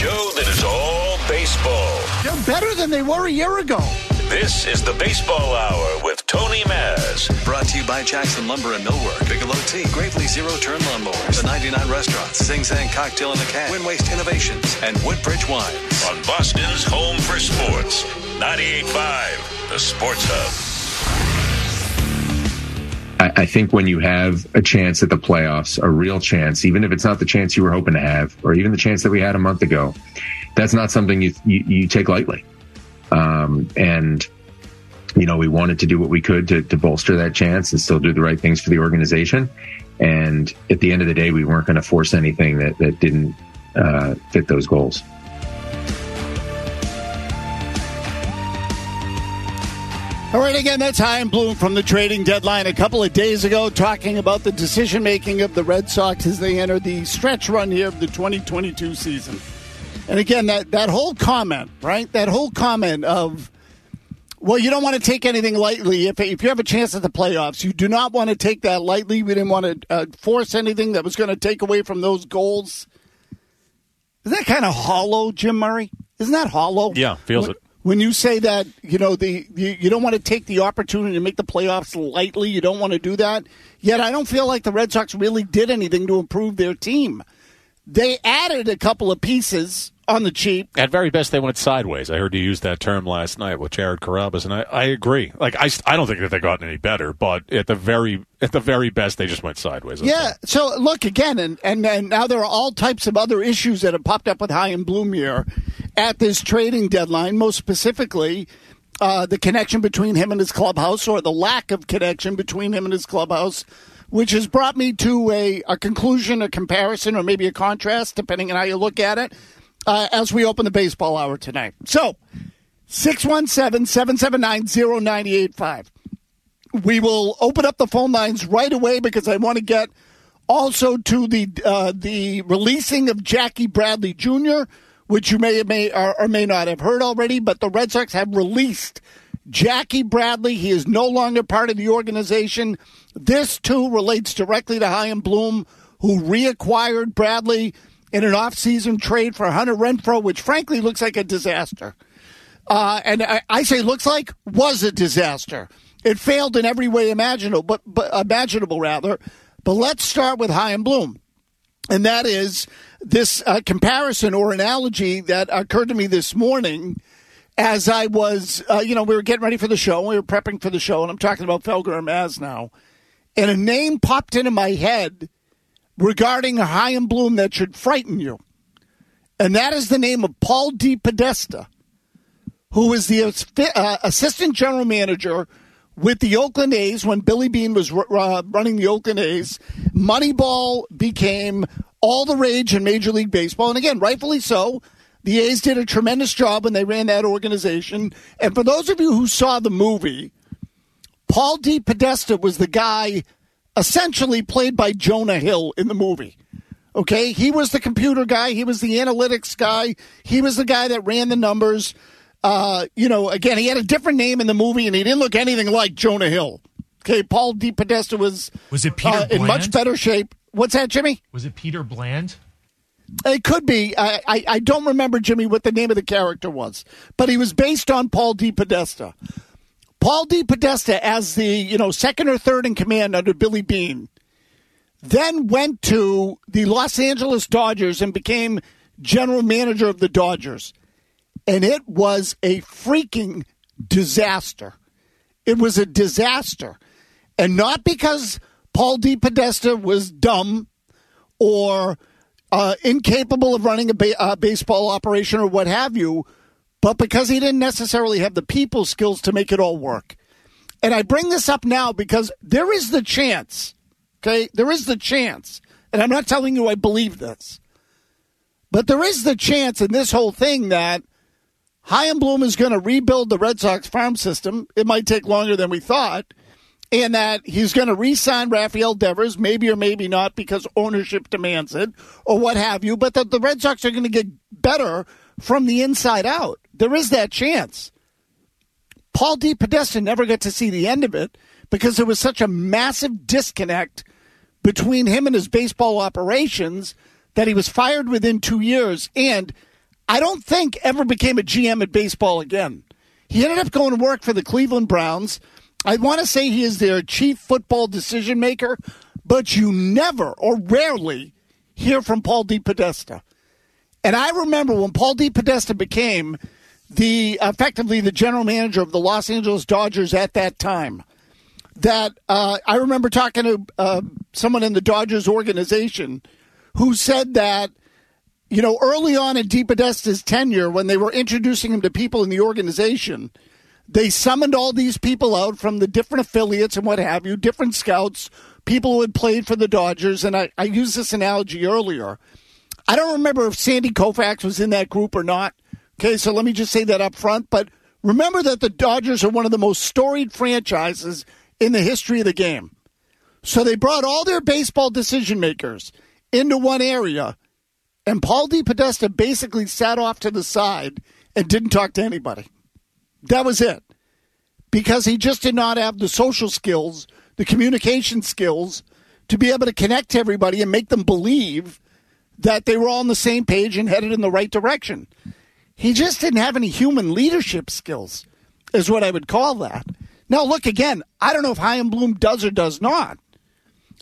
show that is all baseball. They're better than they were a year ago. This is the Baseball Hour with Tony Maz. Brought to you by Jackson Lumber and Millwork, Bigelow Tea, Gravely Zero Turn Lawnmowers, the 99 Restaurants, Sing Sang Cocktail in a Can, Win Waste Innovations, and Woodbridge Wines. On Boston's home for sports, 98.5, the Sports Hub. I, I think when you have a chance at the playoffs, a real chance, even if it's not the chance you were hoping to have, or even the chance that we had a month ago, that's not something you you, you take lightly. Um, and you know, we wanted to do what we could to, to bolster that chance and still do the right things for the organization. And at the end of the day, we weren't going to force anything that, that didn't uh, fit those goals. All right, again, that's Chaim Bloom from the trading deadline a couple of days ago, talking about the decision making of the Red Sox as they enter the stretch run here of the 2022 season. And again, that, that whole comment, right? That whole comment of, well, you don't want to take anything lightly. If, if you have a chance at the playoffs, you do not want to take that lightly. We didn't want to uh, force anything that was going to take away from those goals. Isn't that kind of hollow, Jim Murray? Isn't that hollow? Yeah, feels when, it when you say that you know the you, you, don't want to take the opportunity to make the playoffs lightly you don't want to do that yet i don't feel like the red sox really did anything to improve their team they added a couple of pieces on the cheap. At very best, they went sideways. I heard you use that term last night with Jared Carrabis, and I, I agree. Like I, I don't think that they gotten any better, but at the very at the very best, they just went sideways. Yeah. So look again, and, and and now there are all types of other issues that have popped up with Chaim Bloom here at this trading deadline. Most specifically, uh, the connection between him and his clubhouse, or the lack of connection between him and his clubhouse which has brought me to a, a conclusion, a comparison, or maybe a contrast, depending on how you look at it, uh, as we open the baseball hour tonight. So, 617 779 0985. We will open up the phone lines right away because I want to get also to the uh, the releasing of Jackie Bradley Jr., which you may may or, or may not have heard already, but the Red Sox have released Jackie Bradley. He is no longer part of the organization. This too relates directly to Chaim Bloom, who reacquired Bradley in an offseason trade for Hunter Renfroe, which frankly looks like a disaster. Uh, and I, I, say looks like was a disaster. It failed in every way imaginable, but, but imaginable rather. But let's start with Chaim Bloom, and that is this uh, comparison or analogy that occurred to me this morning as I was, uh, you know, we were getting ready for the show, we were prepping for the show, and I'm talking about Felger and Maz now, and a name popped into my head regarding Chaim Bloom that should frighten you. And that is the name of Paul DePodesta, who is the uh, assistant general manager with the Oakland A's when Billy Beane was uh, running the Oakland A's. Moneyball became all the rage in Major League Baseball. And again, rightfully so. The A's did a tremendous job when they ran that organization. And for those of you who saw the movie, Paul DePodesta was the guy essentially played by Jonah Hill in the movie. Okay, he was the computer guy, he was the analytics guy, he was the guy that ran the numbers. Uh, you know, again, he had a different name in the movie, and he didn't look anything like Jonah Hill. Okay, Paul DePodesta was was it Peter uh, in much better shape. What's that, Jimmy? Was it Peter Brand? It could be. I, I, I don't remember, Jimmy, what the name of the character was, but he was based on Paul DePodesta. Paul DePodesta, as the you know second or third in command under Billy Beane, then went to the Los Angeles Dodgers and became general manager of the Dodgers, and it was a freaking disaster. It was a disaster, and not because Paul DePodesta was dumb or uh, incapable of running a ba- uh, baseball operation or what have you but because he didn't necessarily have the people skills to make it all work. And I bring this up now because there is the chance, okay? There is the chance, and I'm not telling you I believe this, but there is the chance in this whole thing that Chaim Bloom is going to rebuild the Red Sox farm system. It might take longer than we thought. And that he's going to re sign Rafael Devers, maybe or maybe not because ownership demands it or what have you, but that the Red Sox are going to get better from the inside out. There is that chance. Paul DePodesta never got to see the end of it because there was such a massive disconnect between him and his baseball operations that he was fired within two years. And I don't think ever became a GM at baseball again. He ended up going to work for the Cleveland Browns. I want to say he is their chief football decision maker, but you never or rarely hear from Paul DePodesta. And I remember when Paul DePodesta became the effectively the general manager of the Los Angeles Dodgers at that time. That uh, I remember talking to uh, someone in the Dodgers organization who said that you know early on in DePodesta's tenure, when they were introducing him to people in the organization, they summoned all these people out from the different affiliates and what have you, different scouts, people who had played for the Dodgers. And I, I used this analogy earlier. I don't remember if Sandy Koufax was in that group or not. Okay, so let me just say that up front. But remember that the Dodgers are one of the most storied franchises in the history of the game. So they brought all their baseball decision makers into one area, and Paul D. DePodesta basically sat off to the side and didn't talk to anybody. That was it. Because he just did not have the social skills, the communication skills to be able to connect to everybody and make them believe that they were all on the same page and headed in the right direction. He just didn't have any human leadership skills, is what I would call that. Now, look again, I don't know if Bloom does or does not.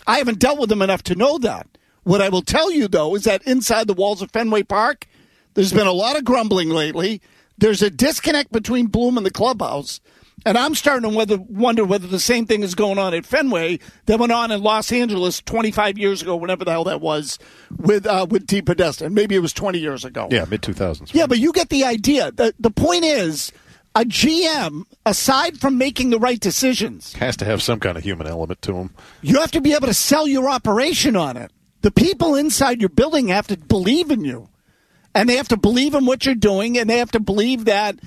I haven't dealt with him enough to know that. What I will tell you, though, is that inside the walls of Fenway Park, there's been a lot of grumbling lately. There's a disconnect between Bloom and the clubhouse. And I'm starting to whether, wonder whether the same thing is going on at Fenway that went on in Los Angeles 25 years ago, whenever the hell that was, with uh, with DePodesta. And maybe it was 20 years ago. Yeah, mid 2000s. Yeah, but you get the idea. The, the point is, a GM, aside from making the right decisions, has to have some kind of human element to him. You have to be able to sell your operation on it. The people inside your building have to believe in you. And they have to believe in what you're doing, and they have to believe that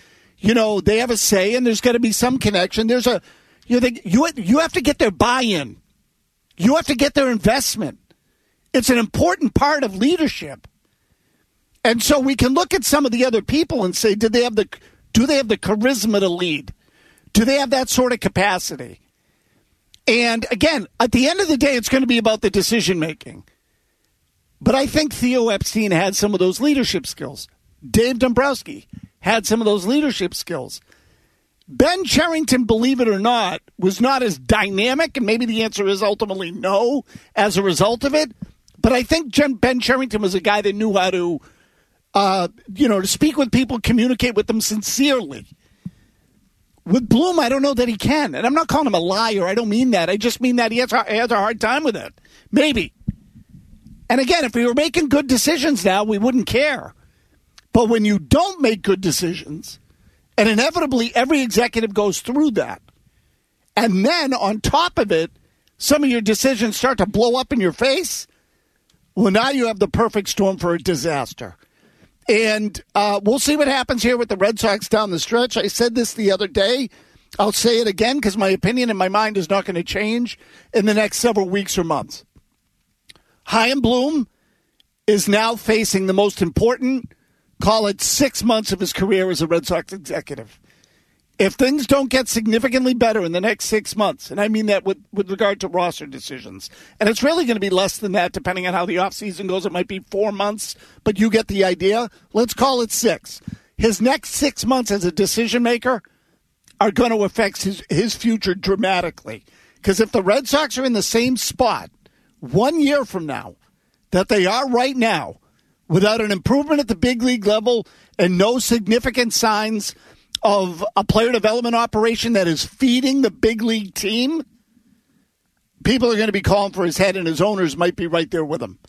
you know, they have a say and there's got to be some connection. There's a, you, know, they, you, you have to get their buy in, you have to get their investment. It's an important part of leadership. And so we can look at some of the other people and say, did they have the, do they have the charisma to lead? Do they have that sort of capacity? And again, at the end of the day, it's going to be about the decision making. But I think Theo Epstein had some of those leadership skills. Dave Dombrowski had some of those leadership skills. Ben Cherington, believe it or not, was not as dynamic, and maybe the answer is ultimately no as a result of it. But I think Ben Cherington was a guy that knew how to, uh, you know, to speak with people, communicate with them sincerely. With Bloom, I don't know that he can, and I'm not calling him a liar. I don't mean that. I just mean that he has, he has a hard time with it. Maybe. And again, if we were making good decisions now, we wouldn't care. But when you don't make good decisions, and inevitably every executive goes through that, and then on top of it, some of your decisions start to blow up in your face, well, now you have the perfect storm for a disaster. And uh, we'll see what happens here with the Red Sox down the stretch. I said this the other day. I'll say it again because my opinion in my mind is not going to change in the next several weeks or months. Bloom is now facing the most important call it six months of his career as a Red Sox executive. If things don't get significantly better in the next six months, and I mean that with, with regard to roster decisions, and it's really going to be less than that depending on how the offseason goes. It might be four months, but you get the idea. Let's call it six. His next six months as a decision maker are going to affect his, his future dramatically. Because if the Red Sox are in the same spot one year from now that they are right now, without an improvement at the big league level and no significant signs of a player development operation that is feeding the big league team, people are going to be calling for his head, and his owners might be right there with him.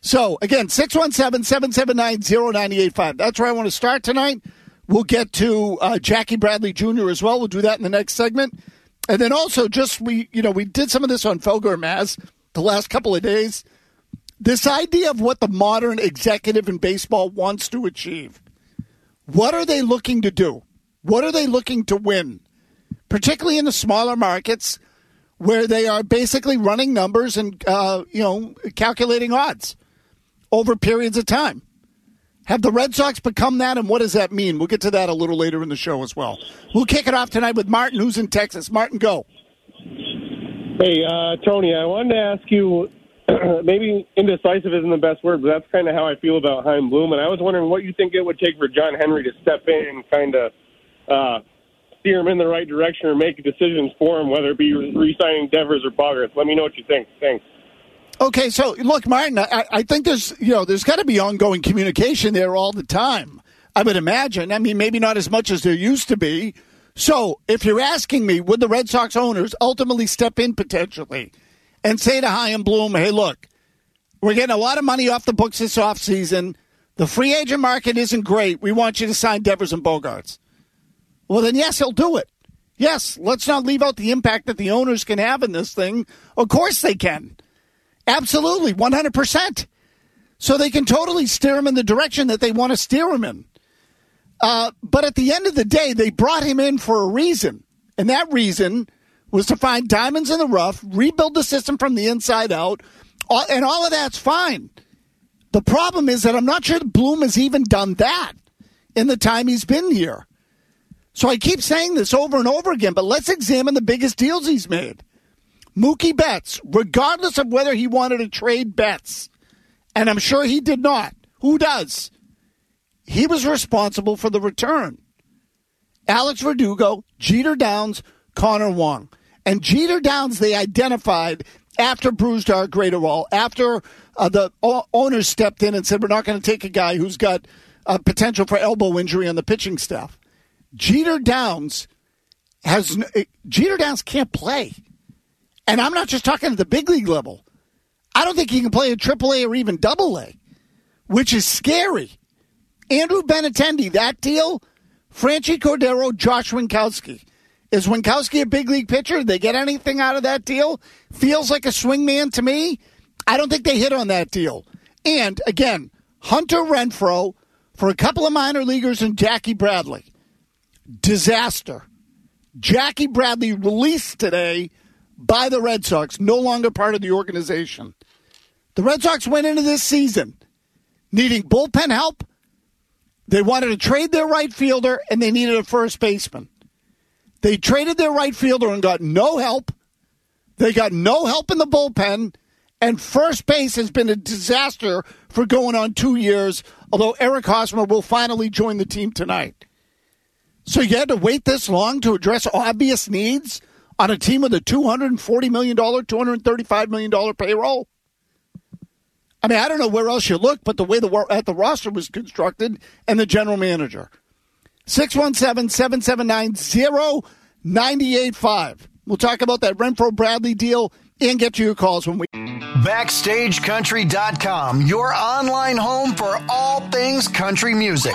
So, again, 617 779 0985. That's where I want to start tonight. We'll get to uh, Jackie Bradley Jr. as well. We'll do that in the next segment. And then also, just we, you know, we did some of this on and Maz the last couple of days this idea of what the modern executive in baseball wants to achieve. What are they looking to do? What are they looking to win? Particularly in the smaller markets where they are basically running numbers and uh, you know calculating odds over periods of time. Have the Red Sox become that, and what does that mean? We'll get to that a little later in the show as well. We'll kick it off tonight with Martin, who's in Texas. Martin, go. Hey, uh, Tony, I wanted to ask you maybe indecisive isn't the best word, but that's kind of how I feel about Chaim Bloom. And I was wondering what you think it would take for John Henry to step in and kind of uh, steer him in the right direction or make decisions for him, whether it be re-signing Devers or Bogaerts. Let me know what you think. Thanks. Okay, so look, Martin, I, I think there's you know there's got to be ongoing communication there all the time. I would imagine. I mean, maybe not as much as there used to be. So, if you're asking me, would the Red Sox owners ultimately step in potentially and say to Chaim Bloom, "Hey, look, we're getting a lot of money off the books this offseason. The free agent market isn't great. We want you to sign Devers and Bogaerts. Well, then yes, he'll do it. Yes, let's not leave out the impact that the owners can have in this thing. Of course they can. Absolutely, 100%. So they can totally steer him in the direction that they want to steer him in. Uh, but at the end of the day, they brought him in for a reason. And that reason was to find diamonds in the rough, rebuild the system from the inside out, and all of that's fine. The problem is that I'm not sure Bloom has even done that in the time he's been here. So I keep saying this over and over again, but let's examine the biggest deals he's made. Mookie Betts, regardless of whether he wanted to trade Betts, and I'm sure he did not. Who does? He was responsible for the return. Alex Verdugo, Jeter Downs, Connor Wong. And Jeter Downs, they identified after Brusdar Graterol, after uh, the owners stepped in and said, we're not going to take a guy who's got uh, potential for elbow injury on the pitching staff. Jeter Downs has Jeter Downs can't play, and I'm not just talking at the big league level. I don't think he can play a AAA or even Double A, which is scary. Andrew Benintendi, that deal. Franchy Cordero, Josh Winckowski. Is Winckowski a big league pitcher? Did they get anything out of that deal? Feels like a swingman to me. I don't think they hit on that deal. And again, Hunter Renfroe for a couple of minor leaguers and Jackie Bradley disaster. Jackie Bradley released today by the Red Sox, no longer part of the organization. The Red Sox went into this season needing bullpen help. They wanted to trade their right fielder and they needed a first baseman. They traded their right fielder and got no help. They got no help in the bullpen, and first base has been a disaster for going on two years, although Eric Hosmer will finally join the team tonight. So you had to wait this long to address obvious needs on a team with a $240 million, $235 million payroll? I mean, I don't know where else you look, but the way the at uh, the roster was constructed and the general manager. 617-779-0985. We'll talk about that Renfroe Bradley deal and get to your calls when we BackstageCountry.com, your online home for all things country music.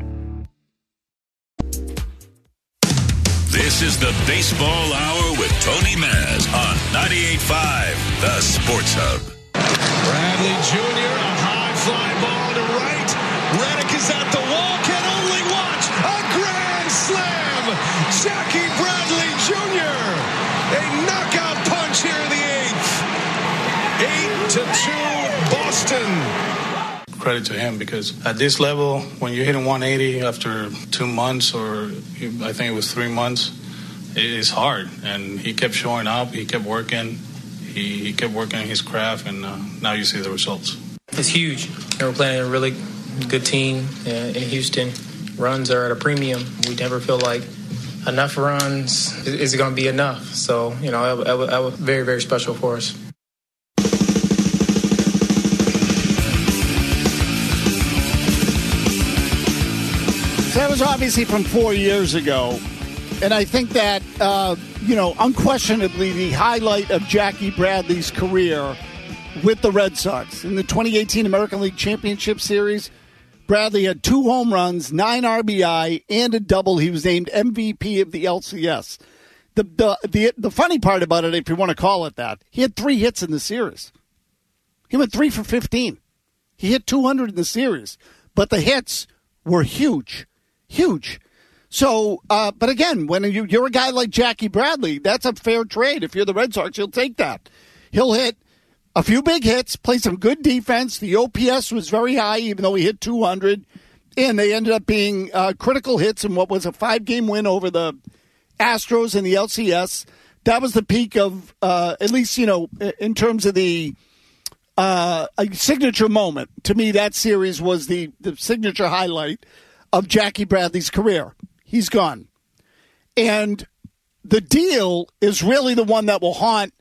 This is the Baseball Hour with Tony Maz on 98.5, the Sports Hub. Bradley Jr., a high fly ball to right. Reddick is at the wall, can only watch a grand slam. Jackie Bradley Jr., a knockout punch here in the eighth. Eight to two, Boston credit to him because at this level, when you're hitting 180 after two months or I think it was three months, it's hard. And he kept showing up. He kept working. He, he kept working his craft, and uh, now you see the results. It's huge. we're playing a really good team uh, in Houston. Runs are at a premium. We never feel like enough runs is going to be enough. So you know, that was very very special for us. That was obviously from four years ago. And I think that, uh, you know, unquestionably the highlight of Jackie Bradley's career with the Red Sox. In the 2018 American League Championship Series, Bradley had two home runs, nine RBI, and a double. He was named MVP of the LCS. The, the, the, the funny part about it, if you want to call it that, he had three hits in the series. He went three for 15. He hit 200 in the series, but the hits were huge huge. So, uh, but again, when you, you're a guy like Jackie Bradley, that's a fair trade. If you're the Red Sox, you'll take that. He'll hit a few big hits, play some good defense. The OPS was very high, even though he hit 200, and they ended up being uh, critical hits in what was a five game win over the Astros in the LCS. That was the peak of, uh, at least, you know, in terms of the uh, a signature moment. To me, that series was the, the signature highlight of Jackie Bradley's career. He's gone. And the deal is really the one that will haunt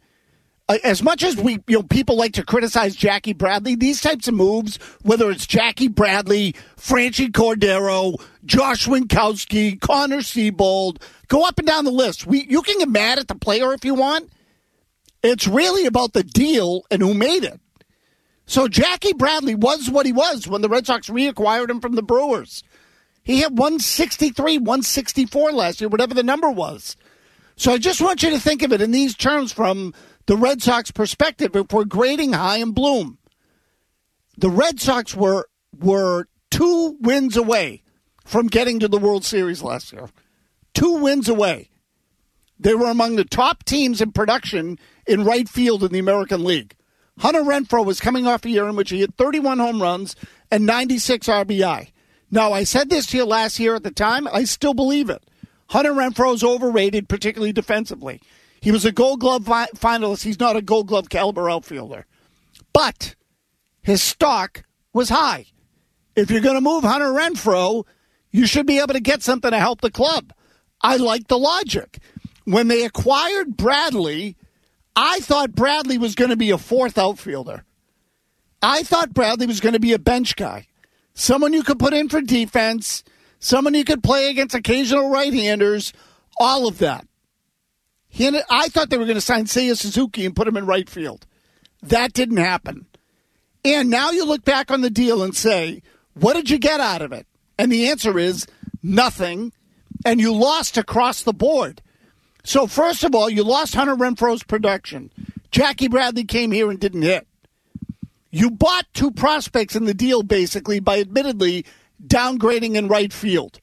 uh, as much as we you know people like to criticize Jackie Bradley, these types of moves, whether it's Jackie Bradley, Franchy Cordero, Josh Winckowski, Connor Seabold, go up and down the list. We you can get mad at the player if you want. It's really about the deal and who made it. So Jackie Bradley was what he was when the Red Sox reacquired him from the Brewers. He had 163, 164 last year, whatever the number was. So I just want you to think of it in these terms from the Red Sox perspective, if we're grading Chaim Bloom, the Red Sox were were two wins away from getting to the World Series last year. Two wins away. They were among the top teams in production in right field in the American League. Hunter Renfroe was coming off a year in which he hit 31 home runs and 96 RBI. Now, I said this to you last year at the time. I still believe it. Hunter Renfroe is overrated, particularly defensively. He was a Gold Glove fi- finalist. He's not a Gold Glove caliber outfielder, but his stock was high. If you're going to move Hunter Renfroe, you should be able to get something to help the club. I like the logic. When they acquired Bradley, I thought Bradley was going to be a fourth outfielder. I thought Bradley was going to be a bench guy, someone you could put in for defense, someone you could play against occasional right handers, all of that. He ended, I thought they were going to sign Seiya Suzuki and put him in right field. That didn't happen. And now you look back on the deal and say, what did you get out of it? And the answer is nothing. And you lost across the board. So, first of all, you lost Hunter Renfroe's production. Jackie Bradley came here and didn't hit. You bought two prospects in the deal, basically, by admittedly downgrading in right field.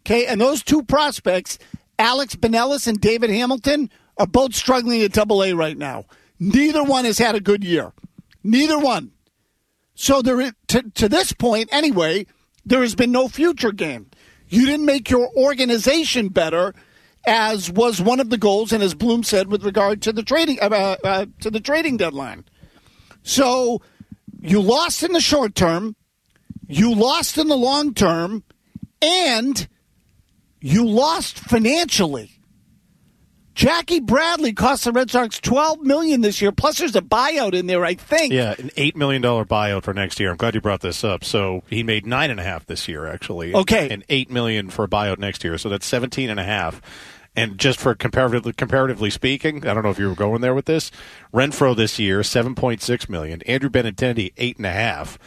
Okay, and those two prospects Alex Binelas and David Hamilton are both struggling at Double A right now. Neither one has had a good year. Neither one. So there, to, to this point, anyway, there has been no future game. You didn't make your organization better, as was one of the goals, and as Bloom said with regard to the trading uh, uh, to the trading deadline. So you lost in the short term, you lost in the long term, and you lost financially. Jackie Bradley cost the Red Sox twelve million this year. Plus, there's a buyout in there, I think. Yeah, an eight million dollar buyout for next year. I'm glad you brought this up. So he made nine and a half this year, actually. Okay, and eight million for a buyout next year. So that's seventeen and a half. And just for comparatively, comparatively speaking, I don't know if you were going there with this. Renfroe this year, seven point six million. Andrew Benintendi, eight and a half.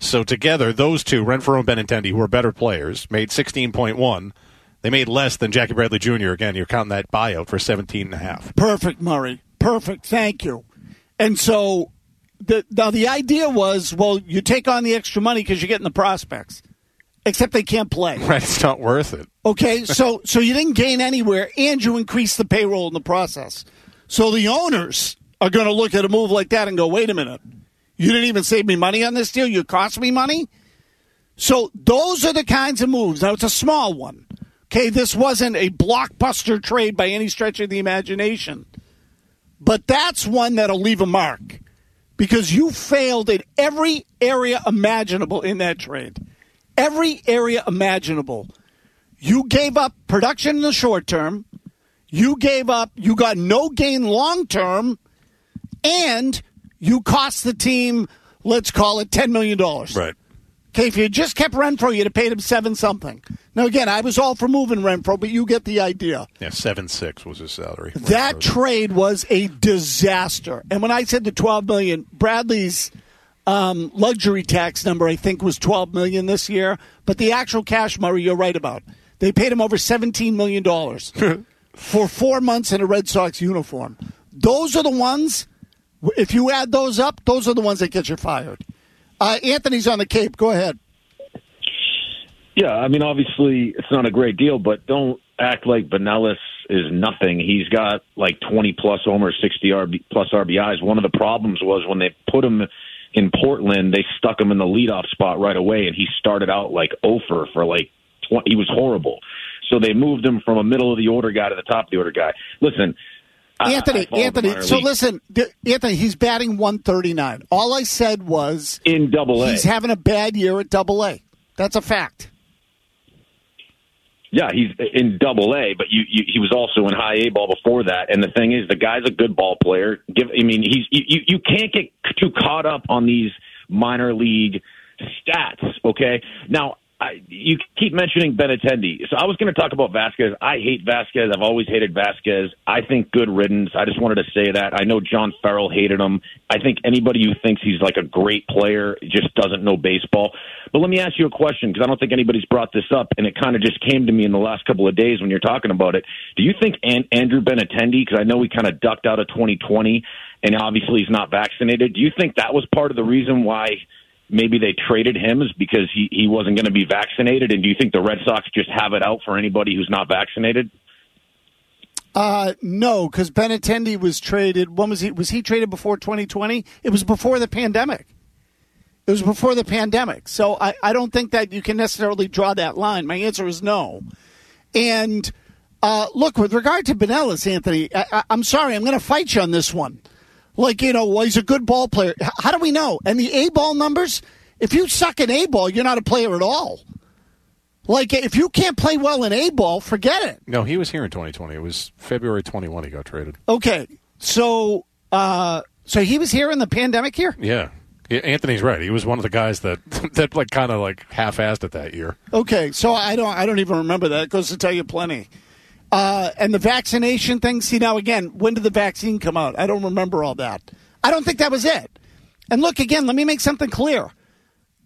So together, those two, Renfroe and Benintendi, who are better players, made sixteen point one. They made less than Jackie Bradley Jr. Again, you're counting that buyout for 17 and a half. Perfect, Murray. Perfect. Thank you. And so the, now the idea was, well, you take on the extra money because you're getting the prospects, except they can't play. Right. It's not worth it. Okay. So, so you didn't gain anywhere and you increased the payroll in the process. So the owners are going to look at a move like that and go, wait a minute. You didn't even save me money on this deal. You cost me money. So those are the kinds of moves. Now it's a small one. Okay, this wasn't a blockbuster trade by any stretch of the imagination. But that's one that'll leave a mark because you failed in every area imaginable in that trade. Every area imaginable. You gave up production in the short term. You gave up, you got no gain long term, and you cost the team, let's call it $10 million. Right. Okay, if you just kept Renfroe, you'd have paid him seven something. Now, again, I was all for moving Renfroe, but you get the idea. Yeah, seven six was his salary. That trade was a disaster. And when I said the twelve million, Bradley's um, luxury tax number I think was twelve million this year, but the actual cash, Murray, you're right about. They paid him over seventeen million dollars for four months in a Red Sox uniform. Those are the ones. If you add those up, those are the ones that get you fired. Uh, Anthony's on the Cape. Go ahead. Yeah, I mean, obviously it's not a great deal, but don't act like Binelas is nothing. He's got like 20 plus homers, 60 RB, plus RBIs. One of the problems was when they put him in Portland, they stuck him in the leadoff spot right away, and he started out like Ofer for like 20. He was horrible. So they moved him from a middle of the order guy to the top of the order guy. Listen, Anthony, I, I Anthony. So listen, Anthony, he's batting 139. All I said was in Double A. He's having a bad year at Double A. That's a fact. Yeah, he's in Double A, but you, you, he was also in High A ball before that. And the thing is, the guy's a good ball player. Give, I mean, he's you, you can't get too caught up on these minor league stats. Okay, now I, you keep mentioning Benintendi. So I was going to talk about Vázquez. I hate Vázquez. I've always hated Vázquez. I think good riddance. I just wanted to say that. I know John Farrell hated him. I think anybody who thinks he's like a great player just doesn't know baseball. But let me ask you a question because I don't think anybody's brought this up, and it kind of just came to me in the last couple of days when you're talking about it. Do you think An- Andrew Benintendi, because I know he kind of ducked out of 2020, and obviously he's not vaccinated, do you think that was part of the reason why – maybe they traded him is because he, he wasn't going to be vaccinated? And do you think the Red Sox just have it out for anybody who's not vaccinated? Uh, no, because Benintendi was traded. When was he? Was he traded before 2020? It was before the pandemic. It was before the pandemic. So I, I don't think that you can necessarily draw that line. My answer is no. And uh, look, with regard to Binelas, Anthony, I, am sorry, I'm going to fight you on this one. Like, you know, well, he's a good ball player. How do we know? And the A ball numbers, if you suck in A ball, you're not a player at all. Like, if you can't play well in A ball, forget it. No, he was here in 2020. It was February 21 he got traded. Okay. So, uh, so he was here in the pandemic year? Yeah. Anthony's right. He was one of the guys that that like kind of like half-assed it that year. Okay, so I don't I don't even remember that. It goes to tell you plenty. Uh, and the vaccination thing. See, now again, when did the vaccine come out? I don't remember all that. I don't think that was it. And look, again, let me make something clear.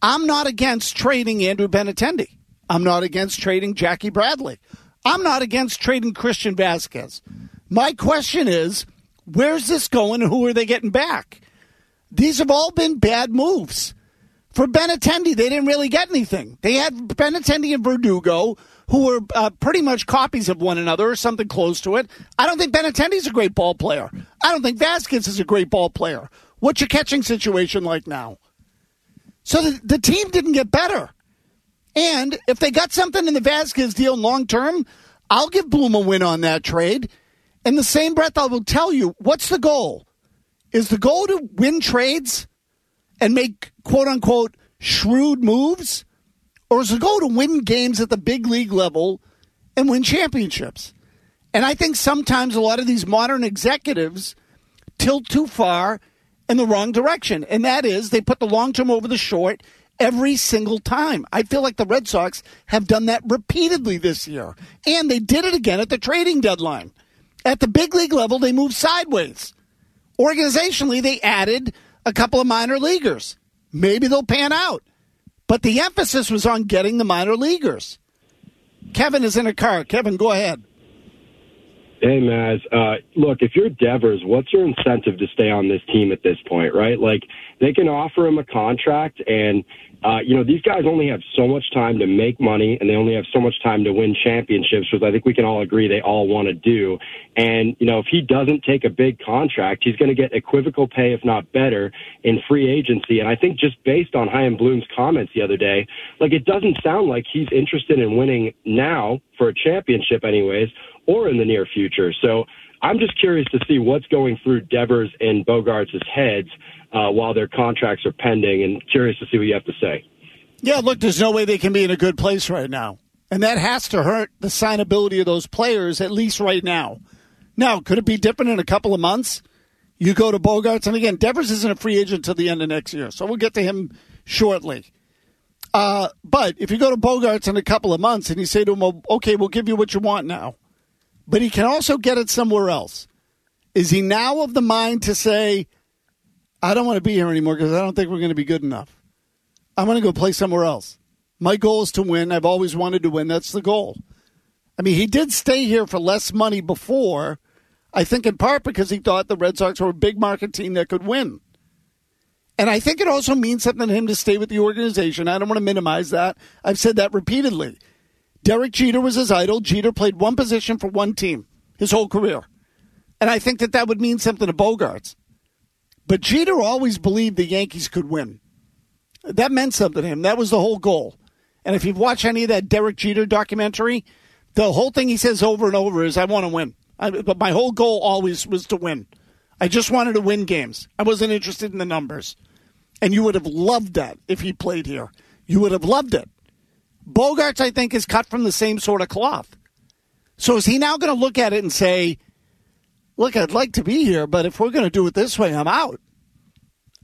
I'm not against trading Andrew Benintendi. I'm not against trading Jackie Bradley. I'm not against trading Christian Vázquez. My question is, where's this going and who are they getting back? These have all been bad moves. For Benintendi, they didn't really get anything. They had Benintendi and Verdugo, who were uh, pretty much copies of one another or something close to it. I don't think Benintendi's a great ball player. I don't think Vázquez is a great ball player. What's your catching situation like now? So the, the team didn't get better. And if they got something in the Vázquez deal long term, I'll give Bloom a win on that trade. In the same breath, I will tell you what's the goal? Is the goal to win trades and make quote unquote shrewd moves? Or is the goal to win games at the big league level and win championships? And I think sometimes a lot of these modern executives tilt too far in the wrong direction. And that is they put the long term over the short every single time. I feel like the Red Sox have done that repeatedly this year. And they did it again at the trading deadline. At the big league level, they moved sideways. Organizationally, they added a couple of minor leaguers. Maybe they'll pan out. But the emphasis was on getting the minor leaguers. Kevin is in a car. Kevin, go ahead. Hey, Maz. Uh, look, if you're Devers, what's your incentive to stay on this team at this point, right? Like, they can offer him a contract and uh, you know, these guys only have so much time to make money and they only have so much time to win championships, which I think we can all agree they all want to do. And, you know, if he doesn't take a big contract, he's going to get equivocal pay, if not better, in free agency. And I think just based on Chaim Bloom's comments the other day, like it doesn't sound like he's interested in winning now for a championship, anyways, or in the near future. So I'm just curious to see what's going through Devers and Bogaerts' heads uh, while their contracts are pending, and curious to see what you have to say. Yeah, look, there's no way they can be in a good place right now. And that has to hurt the signability of those players, at least right now. Now, could it be different in a couple of months? You go to Bogaerts, and again, Devers isn't a free agent until the end of next year, so we'll get to him shortly. Uh, but if you go to Bogaerts in a couple of months and you say to him, well, okay, we'll give you what you want now, but he can also get it somewhere else. Is he now of the mind to say, I don't want to be here anymore because I don't think we're going to be good enough. I'm going to go play somewhere else. My goal is to win. I've always wanted to win. That's the goal. I mean, he did stay here for less money before, I think in part because he thought the Red Sox were a big market team that could win. And I think it also means something to him to stay with the organization. I don't want to minimize that. I've said that repeatedly. Derek Jeter was his idol. Jeter played one position for one team his whole career. And I think that that would mean something to Bogaerts. But Jeter always believed the Yankees could win. That meant something to him. That was the whole goal. And if you've watched any of that Derek Jeter documentary, the whole thing he says over and over is, I want to win. I, but my whole goal always was to win. I just wanted to win games. I wasn't interested in the numbers. And you would have loved that if he played here. You would have loved it. Bogaerts, I think, is cut from the same sort of cloth. So is he now going to look at it and say, look, I'd like to be here, but if we're going to do it this way, I'm out.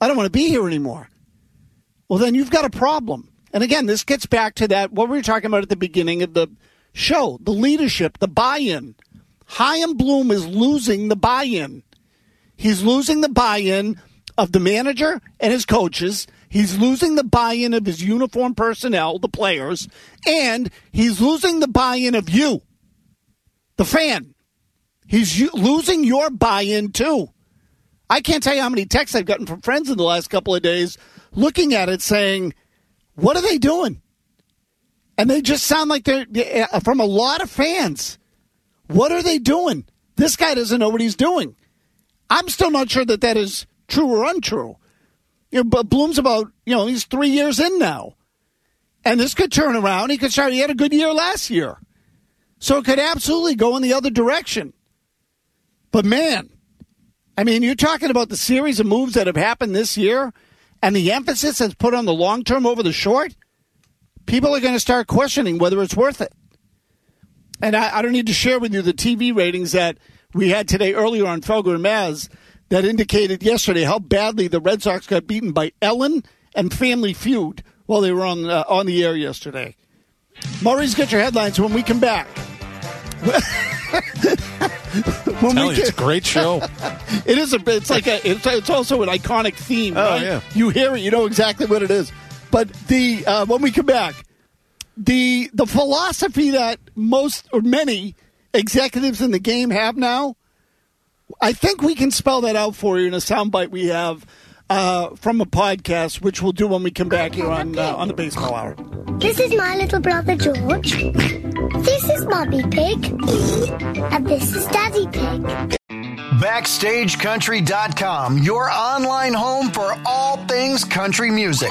I don't want to be here anymore. Well, then you've got a problem. And again, this gets back to that, what we were talking about at the beginning of the show the leadership, the buy in. Chaim Bloom is losing the buy in. He's losing the buy in of the manager and his coaches. He's losing the buy in of his uniform personnel, the players, and he's losing the buy in of you, the fan. He's losing your buy in too. I can't tell you how many texts I've gotten from friends in the last couple of days looking at it saying, What are they doing? And they just sound like they're from a lot of fans. What are they doing? This guy doesn't know what he's doing. I'm still not sure that that is true or untrue. You know, but Bloom's about, you know, he's three years in now. And this could turn around. He could start, he had a good year last year. So it could absolutely go in the other direction. But man, I mean, you're talking about the series of moves that have happened this year and the emphasis that's put on the long term over the short. People are going to start questioning whether it's worth it. And I, I don't need to share with you the TV ratings that we had today earlier on Felger and Maz that indicated yesterday how badly the Red Sox got beaten by Ellen and Family Feud while they were on uh, on the air yesterday. Murray's got your headlines when we come back. when Telling you, it's a great show. it is a. It's like a. It's, it's also an iconic theme. Oh, right? yeah. You hear it, you know exactly what it is. But the uh, when we come back, the the philosophy that most or many executives in the game have now, I think we can spell that out for you in a soundbite we have uh, from a podcast, which we'll do when we come back here on uh, on the baseball hour. This is my little brother George. This is Mummy Pig. And this is Daddy Pig. BackstageCountry.com, your online home for all things country music.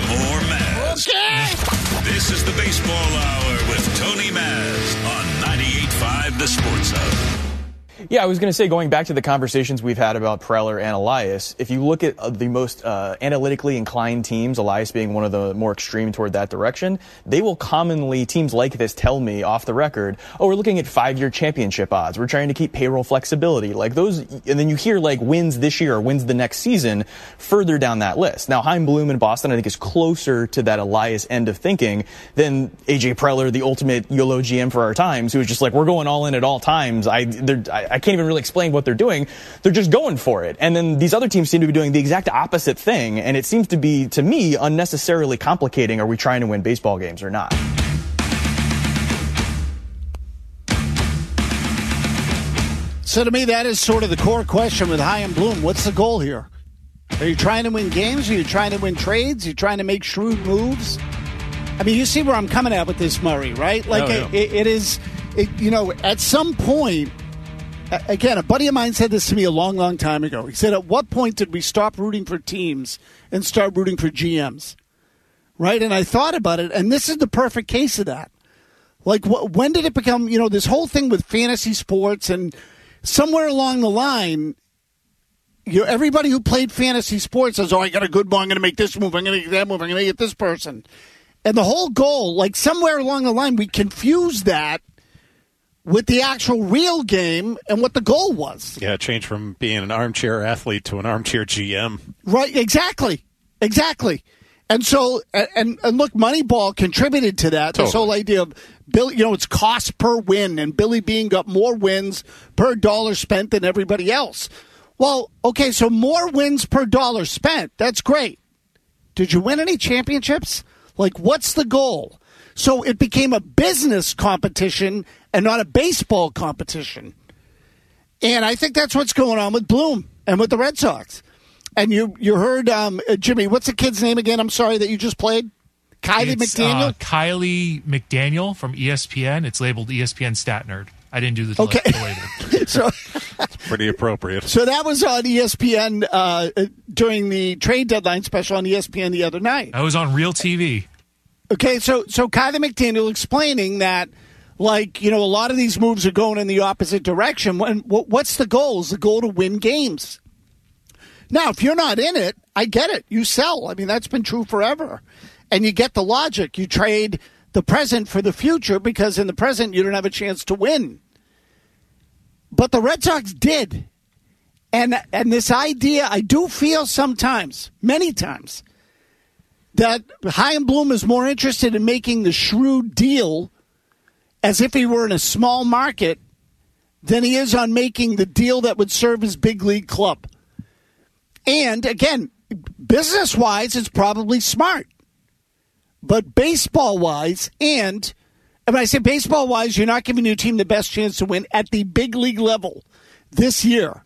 This is the Baseball Hour with Tony Maz on 98.5 The Sports Hub. Yeah, I was going to say, going back to the conversations we've had about Preller and Elias, if you look at uh, the most uh, analytically inclined teams, Elias being one of the more extreme toward that direction, they will commonly, teams like this tell me off the record, oh, we're looking at five year championship odds. We're trying to keep payroll flexibility. Like those, and then you hear like wins this year or wins the next season further down that list. Now, Chaim Bloom in Boston, I think, is closer to that Elias end of thinking than AJ Preller, the ultimate YOLO GM for our times, who's just like, we're going all in at all times. I, I, I can't even really explain what they're doing. They're just going for it. And then these other teams seem to be doing the exact opposite thing. And it seems to be, to me, unnecessarily complicating. Are we trying to win baseball games or not? So to me, that is sort of the core question with Chaim Bloom. What's the goal here? Are you trying to win games? Are you trying to win trades? Are you trying to make shrewd moves? I mean, you see where I'm coming at with this, Murray, right? Like, Oh, yeah. it, it is, it, you know, at some point, a- again, a buddy of mine said this to me a long, long time ago. He said, At what point did we stop rooting for teams and start rooting for GMs? Right? And I thought about it, and this is the perfect case of that. Like, wh- when did it become, you know, this whole thing with fantasy sports and somewhere along the line, you know, everybody who played fantasy sports says, "Oh, I got a good one. I'm going to make this move. I'm going to get that move. I'm going to get this person." And the whole goal, like somewhere along the line, we confused that with the actual real game and what the goal was. Yeah, change from being an armchair athlete to an armchair GM. Right? Exactly. Exactly. And so, and, and look, Moneyball contributed to that. This whole idea of Billy, you know, it's cost per win, and Billy Beane got more wins per dollar spent than everybody else. Well, okay, so more wins per dollar spent. That's great. Did you win any championships? Like, what's the goal? So it became a business competition and not a baseball competition. And I think that's what's going on with Bloom and with the Red Sox. And you you heard um, uh, Jimmy, what's the kid's name again? I'm sorry that you just played. Kiley It's, McDaniel. uh, Kiley McDaniel from ESPN. It's labeled ESPN Stat Nerd. I didn't do the, Okay. the label. so Pretty appropriate. so that was on ESPN uh, uh, during the trade deadline special on ESPN the other night. I was on Real TV. Okay, so so Kiley McDaniel explaining that, like you know, a lot of these moves are going in the opposite direction. When wh- what's the goal? Is the goal to win games? Now, if you're not in it, I get it. You sell. I mean, that's been true forever, and you get the logic. You trade the present for the future because in the present you don't have a chance to win. But the Red Sox did, and and this idea, I do feel sometimes, many times that Chaim Bloom is more interested in making the shrewd deal as if he were in a small market than he is on making the deal that would serve his big league club. And again, business wise, it's probably smart. But baseball wise, and and when I say baseball wise, you're not giving your team the best chance to win at the big league level this year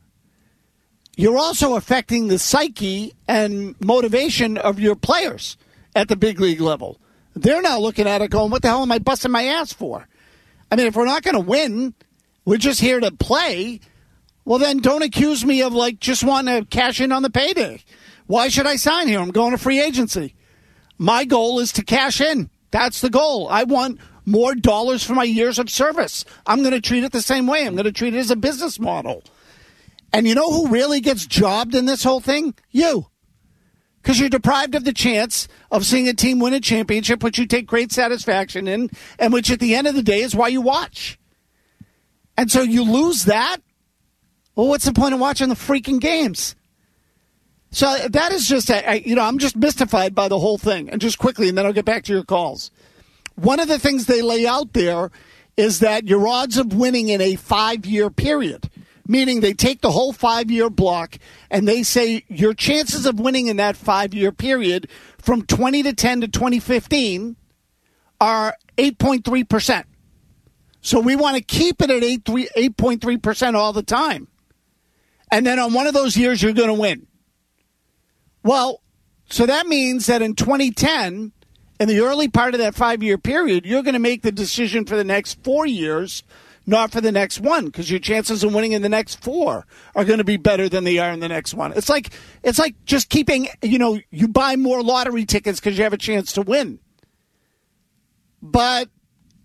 you're also affecting the psyche and motivation of your players at the big league level. They're now looking at it going, what the hell am I busting my ass for? I mean, if we're not going to win, we're just here to play. Well, then don't accuse me of like just wanting to cash in on the payday. Why should I sign here? I'm going to free agency. My goal is to cash in. That's the goal. I want more dollars for my years of service. I'm going to treat it the same way. I'm going to treat it as a business model. And you know who really gets jobbed in this whole thing? You. Because you're deprived of the chance of seeing a team win a championship, which you take great satisfaction in, and which at the end of the day is why you watch. And so you lose that. Well, what's the point of watching the freaking games? So that is just, you know, I'm just mystified by the whole thing. And just quickly, and then I'll get back to your calls. One of the things they lay out there is that your odds of winning in a five year period, meaning they take the whole five year block and they say your chances of winning in that five year period from 20 to 10 to 2015 are 8.3%. So we want to keep it at 8, 8.3% all the time. And then on one of those years, you're going to win. Well, so that means that in 2010, in the early part of that five year period, you're going to make the decision for the next four years, not for the next one, because your chances of winning in the next four are going to be better than they are in the next one. It's like it's like just keeping, you know, you buy more lottery tickets because you have a chance to win. But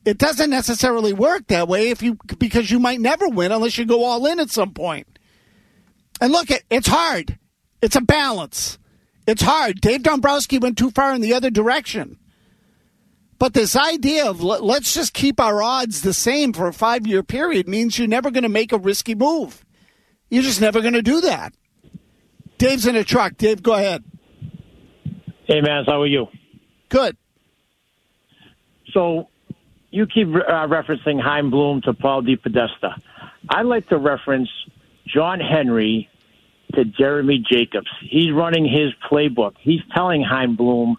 it doesn't necessarily work that way if you because you might never win unless you go all in at some point. And look, it, it's hard. It's a balance. It's hard. Dave Dombrowski went too far in the other direction. But this idea of let- let's just keep our odds the same for a five year period means you're never going to make a risky move. You're just never going to do that. Dave's in a truck. Dave, go ahead. Hey, man, how are you? Good. So you keep uh, referencing Chaim Bloom to Paul DePodesta. I'd like to reference John Henry to Jeremy Jacobs. He's running his playbook. He's telling Chaim Bloom,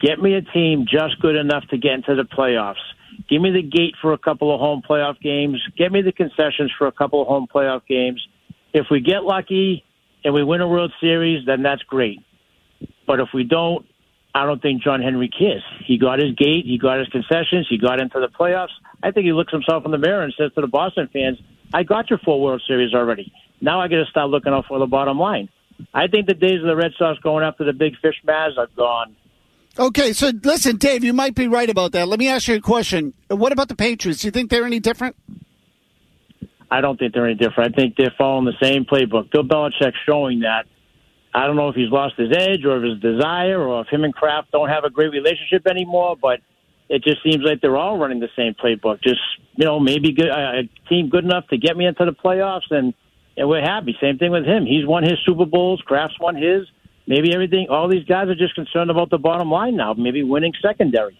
get me a team just good enough to get into the playoffs. Give me the gate for a couple of home playoff games. Get me the concessions for a couple of home playoff games. If we get lucky and we win a World Series, then that's great. But if we don't, I don't think John Henry cares. He got his gate, he got his concessions, he got into the playoffs. I think he looks himself in the mirror and says to the Boston fans, I got your four World Series already. Now I got to start looking out for the bottom line. I think the days of the Red Sox going after the big fish Maz are gone. Okay, so listen, Dave, you might be right about that. Let me ask you a question. What about the Patriots? Do you think they're any different? I don't think they're any different. I think they're following the same playbook. Bill Belichick's showing that. I don't know if he's lost his edge or if his desire or if him and Kraft don't have a great relationship anymore, but it just seems like they're all running the same playbook. Just, you know, maybe good, a team good enough to get me into the playoffs and, and we're happy. Same thing with him. He's won his Super Bowls. Kraft's won his. Maybe everything, all these guys are just concerned about the bottom line now. Maybe winning secondary.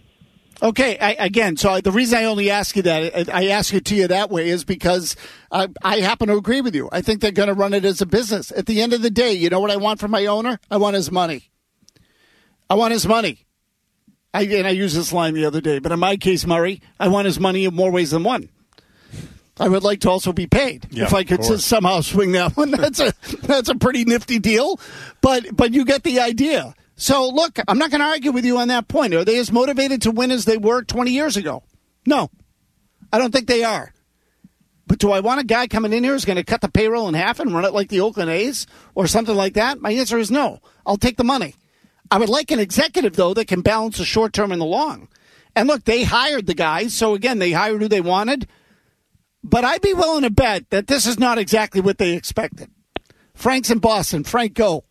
Okay, I, again, so the reason I only ask you that, uh, I ask it to you that way is because I, I happen to agree with you. I think they're going to run it as a business. At the end of the day, you know what I want from my owner? I want his money. I want his money. I, and I used this line the other day, but in my case, Murray, I want his money in more ways than one. I would like to also be paid Yeah, if I could somehow swing that one. That's a that's a pretty nifty deal, but but you get the idea. So look, I'm not going to argue with you on that point. Are they as motivated to win as they were 20 years ago? No, I don't think they are. But do I want a guy coming in here who's going to cut the payroll in half and run it like the Oakland A's or something like that? My answer is no. I'll take the money. I would like an executive though that can balance the short term and the long. And look, they hired the guys, so again, they hired who they wanted. But I'd be willing to bet that this is not exactly what they expected. Frank's in Boston. Frank, go.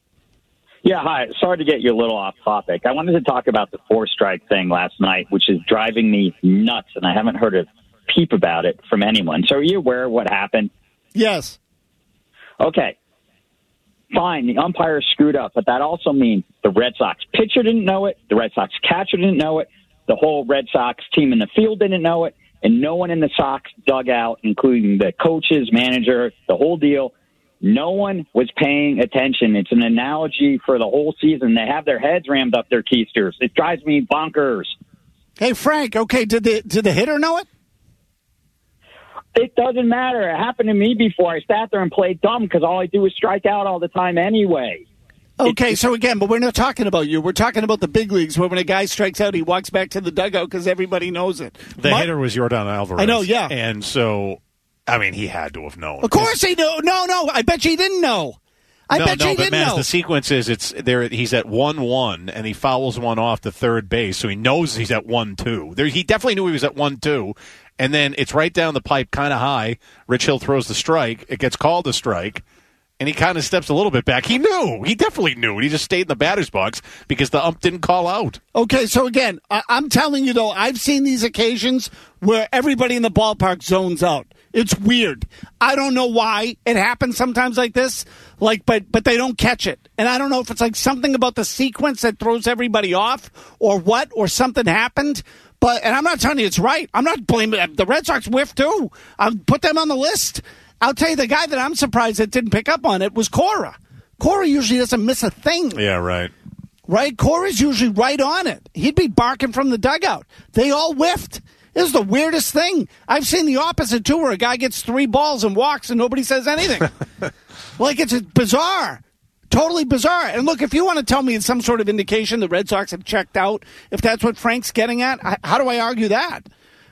Yeah, hi. Sorry to get you a little off topic. I wanted to talk about the four strike thing last night, which is driving me nuts, and I haven't heard a peep about it from anyone. So, are you aware of what happened? Yes. Okay. Fine, the umpire screwed up, but that also means the Red Sox pitcher didn't know it, the Red Sox catcher didn't know it, the whole Red Sox team in the field didn't know it, and no one in the Sox dugout, including the coaches, manager, the whole deal, no one was paying attention. It's an analogy for the whole season. They have their heads rammed up their keisters. It drives me bonkers. Hey, Frank. Okay, did the did the hitter know it? It doesn't matter. It happened to me before. I sat there and played dumb because all I do is strike out all the time anyway. Okay, so again, but we're not talking about you. We're talking about the big leagues where when a guy strikes out, he walks back to the dugout because everybody knows it. The My- hitter was Yordan Alvarez. I know, yeah. And so, I mean, he had to have known. Of course he knew. No, no. I bet you he didn't know. I no, bet no, you he but didn't Maz, know. the sequence is it's there. He's at one one, and he fouls one off to third base, so he knows he's at one two. There, he definitely knew he was at one two, and then it's right down the pipe, kind of high. Rich Hill throws the strike. It gets called a strike, and he kind of steps a little bit back. He knew. He definitely knew. He just stayed in the batter's box because the ump didn't call out. Okay, so again, I- I'm telling you though, I've seen these occasions where everybody in the ballpark zones out. It's weird. I don't know why it happens sometimes like this. Like, but but they don't catch it, and I don't know if it's like something about the sequence that throws everybody off, or what, or something happened. But and I'm not telling you it's right. I'm not blaming the Red Sox whiff too. I'll put them on the list. I'll tell you the guy that I'm surprised that didn't pick up on it was Cora. Cora usually doesn't miss a thing Yeah, right. right? Cora's usually right on it. He'd be barking from the dugout. They all whiffed. This is the weirdest thing. I've seen the opposite too, where a guy gets three balls and walks and nobody says anything. like it's bizarre. Totally bizarre. And look, if you want to tell me it's some sort of indication the Red Sox have checked out, if that's what Frank's getting at, how do I argue that?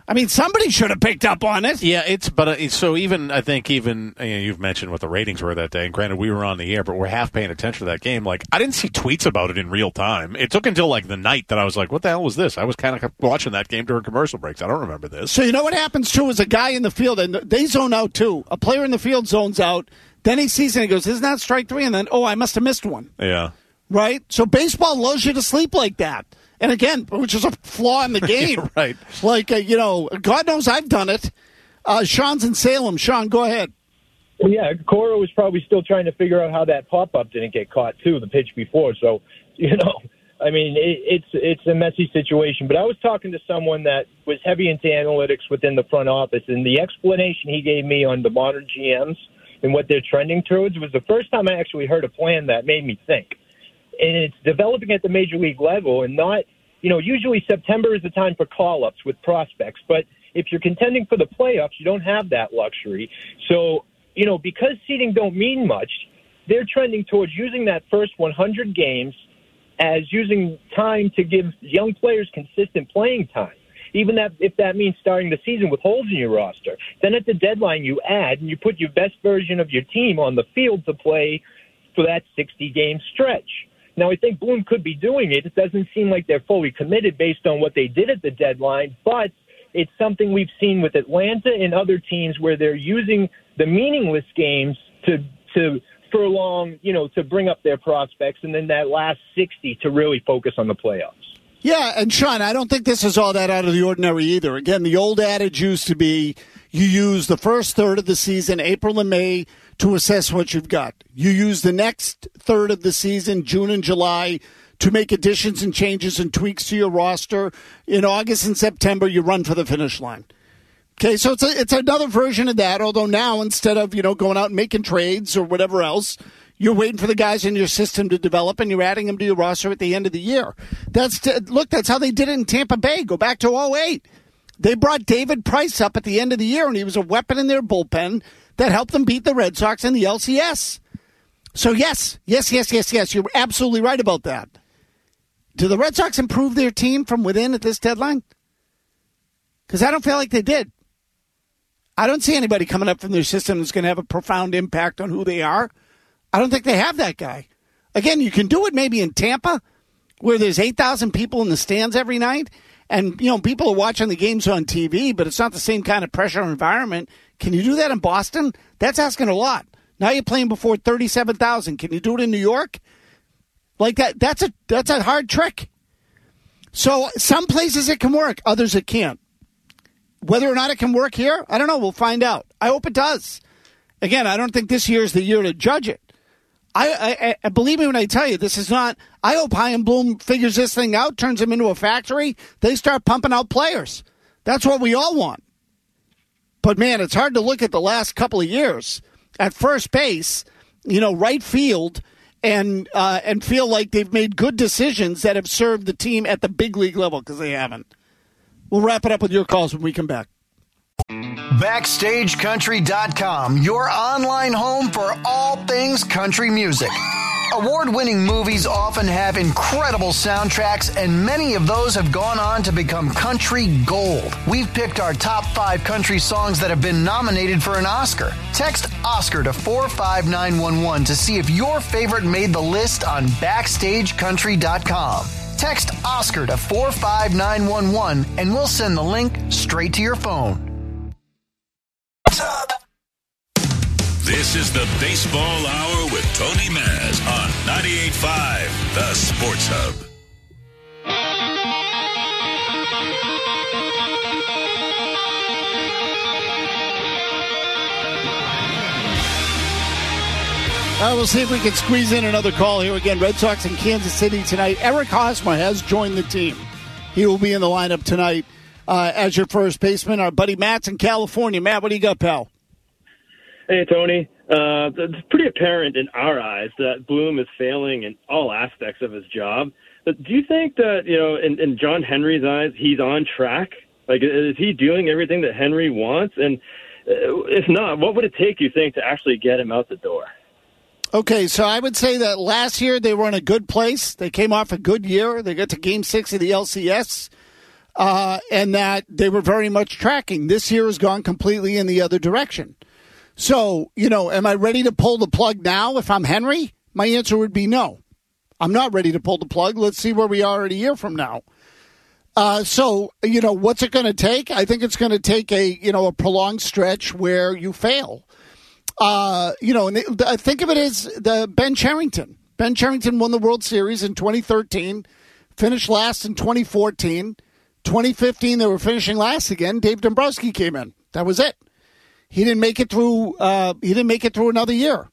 I mean, somebody should have picked up on it. Yeah, it's but uh, so even I think even you know, you've mentioned what the ratings were that day. And granted, we were on the air, but we're half paying attention to that game. Like I didn't see tweets about it in real time. It took until like the night that I was like, "What the hell was this?" I was kind of watching that game during commercial breaks. I don't remember this. So you know what happens too is a guy in the field and they zone out too. A player in the field zones out. Then he sees it and he goes, "Isn't that strike three? And then, oh, I must have missed one. Yeah. Right. So baseball lulls you to sleep like that. And again, which is a flaw in the game. right. Like uh, you know, God knows I've done it. Uh, Sean's in Salem. Sean, go ahead. Well, yeah, Cora was probably still trying to figure out how that pop up didn't get caught too, the pitch before. So, you know, I mean, it, it's it's a messy situation. But I was talking to someone that was heavy into analytics within the front office, and the explanation he gave me on the modern GMs and what they're trending towards was the first time I actually heard a plan that made me think. And it's developing at the major league level, and not, you know, usually September is the time for call ups with prospects, but if you're contending for the playoffs, you don't have that luxury. So, you know, because seeding don't mean much, they're trending towards using that first 100 games as using time to give young players consistent playing time. Even that, if that means starting the season with holes in your roster, then at the deadline you add and you put your best version of your team on the field to play for that 60 game stretch. Now, I think Bloom could be doing it. It doesn't seem like they're fully committed based on what they did at the deadline, but it's something we've seen with Atlanta and other teams where they're using the meaningless games to to furlong, you know, to bring up their prospects, and then that last 60 to really focus on the playoffs. Yeah, and Sean, I don't think this is all that out of the ordinary either. Again, the old adage used to be you use the first third of the season, April and May, to assess what you've got. You use the next third of the season, June and July, to make additions and changes and tweaks to your roster. In August and September, you run for the finish line. Okay, so it's a, it's another version of that. Although now instead of you know going out and making trades or whatever else, you're waiting for the guys in your system to develop, and you're adding them to your roster at the end of the year. That's look. That's how they did it in Tampa Bay. Go back to 08. They brought David Price up at the end of the year, and he was a weapon in their bullpen that helped them beat the Red Sox in the LCS. So yes, yes, yes, yes, yes. You're absolutely right about that. Do the Red Sox improve their team from within at this deadline? Because I don't feel like they did. I don't see anybody coming up from their system that's going to have a profound impact on who they are. I don't think they have that guy. Again, you can do it maybe in Tampa, where there's 8,000 people in the stands every night, and you know people are watching the games on TV, but it's not the same kind of pressure environment. Can you do that in Boston? That's asking a lot. Now you're playing before 37,000. Can you do it in New York? Like that that's a that's a hard trick. So some places it can work, others it can't. Whether or not it can work here, I don't know. We'll find out. I hope it does. Again, I don't think this year is the year to judge it. I, I, I, believe me when I tell you this is not. I hope Chaim Bloom figures this thing out, turns them into a factory. They start pumping out players. That's what we all want. But man, it's hard to look at the last couple of years at first base, you know, right field, and uh, and feel like they've made good decisions that have served the team at the big league level because they haven't. We'll wrap it up with your calls when we come back. BackstageCountry.com, your online home for all things country music. Award winning movies often have incredible soundtracks, and many of those have gone on to become country gold. We've picked our top five country songs that have been nominated for an Oscar. Text Oscar to 45911 to see if your favorite made the list on BackstageCountry.com. Text Oscar to 45911 and we'll send the link straight to your phone. This is the Baseball Hour with Tony Maz on 98.5, The Sports Hub. Right, we'll see if we can squeeze in another call here again. Red Sox in Kansas City tonight. Eric Hosmer has joined the team. He will be in the lineup tonight uh, as your first baseman. Our buddy Matt's in California. Matt, what do you got, pal? Hey, Tony. Uh, it's pretty apparent in our eyes that Bloom is failing in all aspects of his job. But do you think that, you know, in, in John Henry's eyes, he's on track? Like, is he doing everything that Henry wants? And uh, if not, what would it take, you think, to actually get him out the door? Okay, so I would say that last year they were in a good place. They came off a good year. They got to game six of the LCS, uh, and that they were very much tracking. This year has gone completely in the other direction. So, you know, am I ready to pull the plug now if I'm Henry? My answer would be no. I'm not ready to pull the plug. Let's see where we are in a year from now. Uh, so, you know, what's it going to take? I think it's going to take a, you know, a prolonged stretch where you fail uh, you know, and think of it as the Ben Cherington. Ben Cherington won the World Series in 2013, finished last in 2014. 2015, they were finishing last again. Dave Dombrowski came in. That was it. He didn't make it through. Uh, he didn't make it through another year.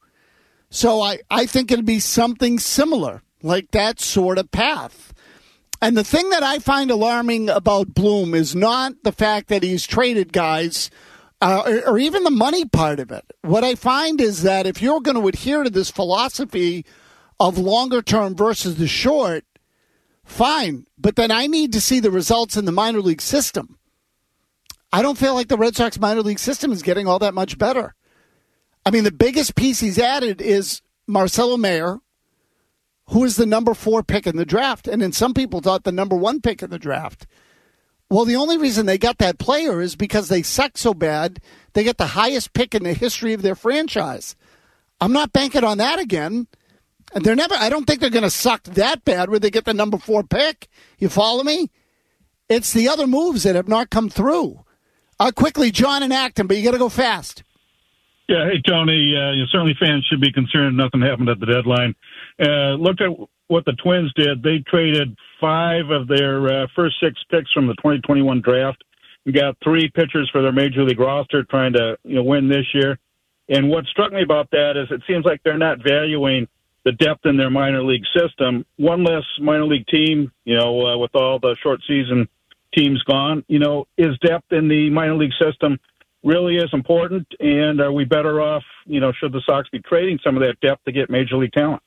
So I, I think it'll be something similar, like that sort of path. And the thing that I find alarming about Bloom is not the fact that he's traded guys uh, or, or even the money part of it. What I find is that if you're going to adhere to this philosophy of longer term versus the short, fine. But then I need to see the results in the minor league system. I don't feel like the Red Sox minor league system is getting all that much better. I mean, the biggest piece he's added is Marcelo Mayer, who is the number four pick in the draft, and then some people thought the number one pick in the draft. Well, the only reason they got that player is because they suck so bad. They get the highest pick in the history of their franchise. I'm not banking on that again. And they're never. I don't think they're going to suck that bad where they get the number four pick. You follow me? It's the other moves that have not come through. Uh, quickly, John and Acton, but you got to go fast. Yeah, hey Tony. Uh, certainly fans should be concerned. Nothing happened at the deadline. Uh, at what the Twins did. They traded five of their uh, first six picks from the 2021 draft. We got three pitchers for their major league roster trying to you know win this year. And what struck me about that is it seems like they're not valuing the depth in their minor league system. One less minor league team, you know, uh, with all the short season teams gone, you know, is depth in the minor league system really is important? And are we better off, you know, should the Sox be trading some of that depth to get major league talent?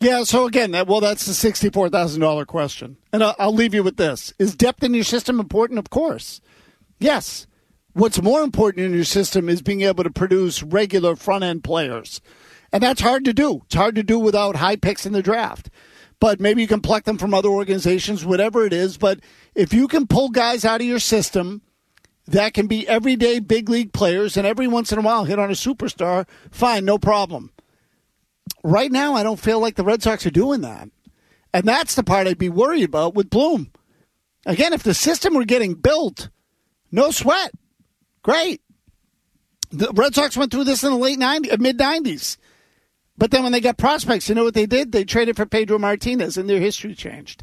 Yeah, so again, that, well, that's the sixty-four thousand dollar question, and I'll, I'll leave you with this: Is depth in your system important? Of course, yes. What's more important in your system is being able to produce regular front end players, and that's hard to do. It's hard to do without high picks in the draft. But maybe you can pluck them from other organizations, whatever it is. But if you can pull guys out of your system that can be everyday big league players and every once in a while hit on a superstar, fine, no problem. Right now, I don't feel like the Red Sox are doing that. And that's the part I'd be worried about with Bloom. Again, if the system were getting built, no sweat. Great. The Red Sox went through this in the late 90s, mid 90s. But then when they got prospects, you know what they did? They traded for Pedro Martinez and their history changed.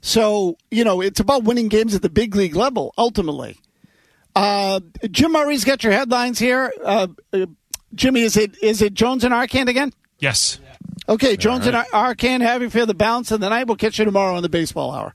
So, you know, it's about winning games at the big league level, ultimately. Uh, Jim Murray's got your headlines here. Uh, uh, Jimmy, is it is it Jones and Arcand again? Yes. Okay, Jones and Arcand having for the balance of the night. We'll catch you tomorrow on the Baseball Hour.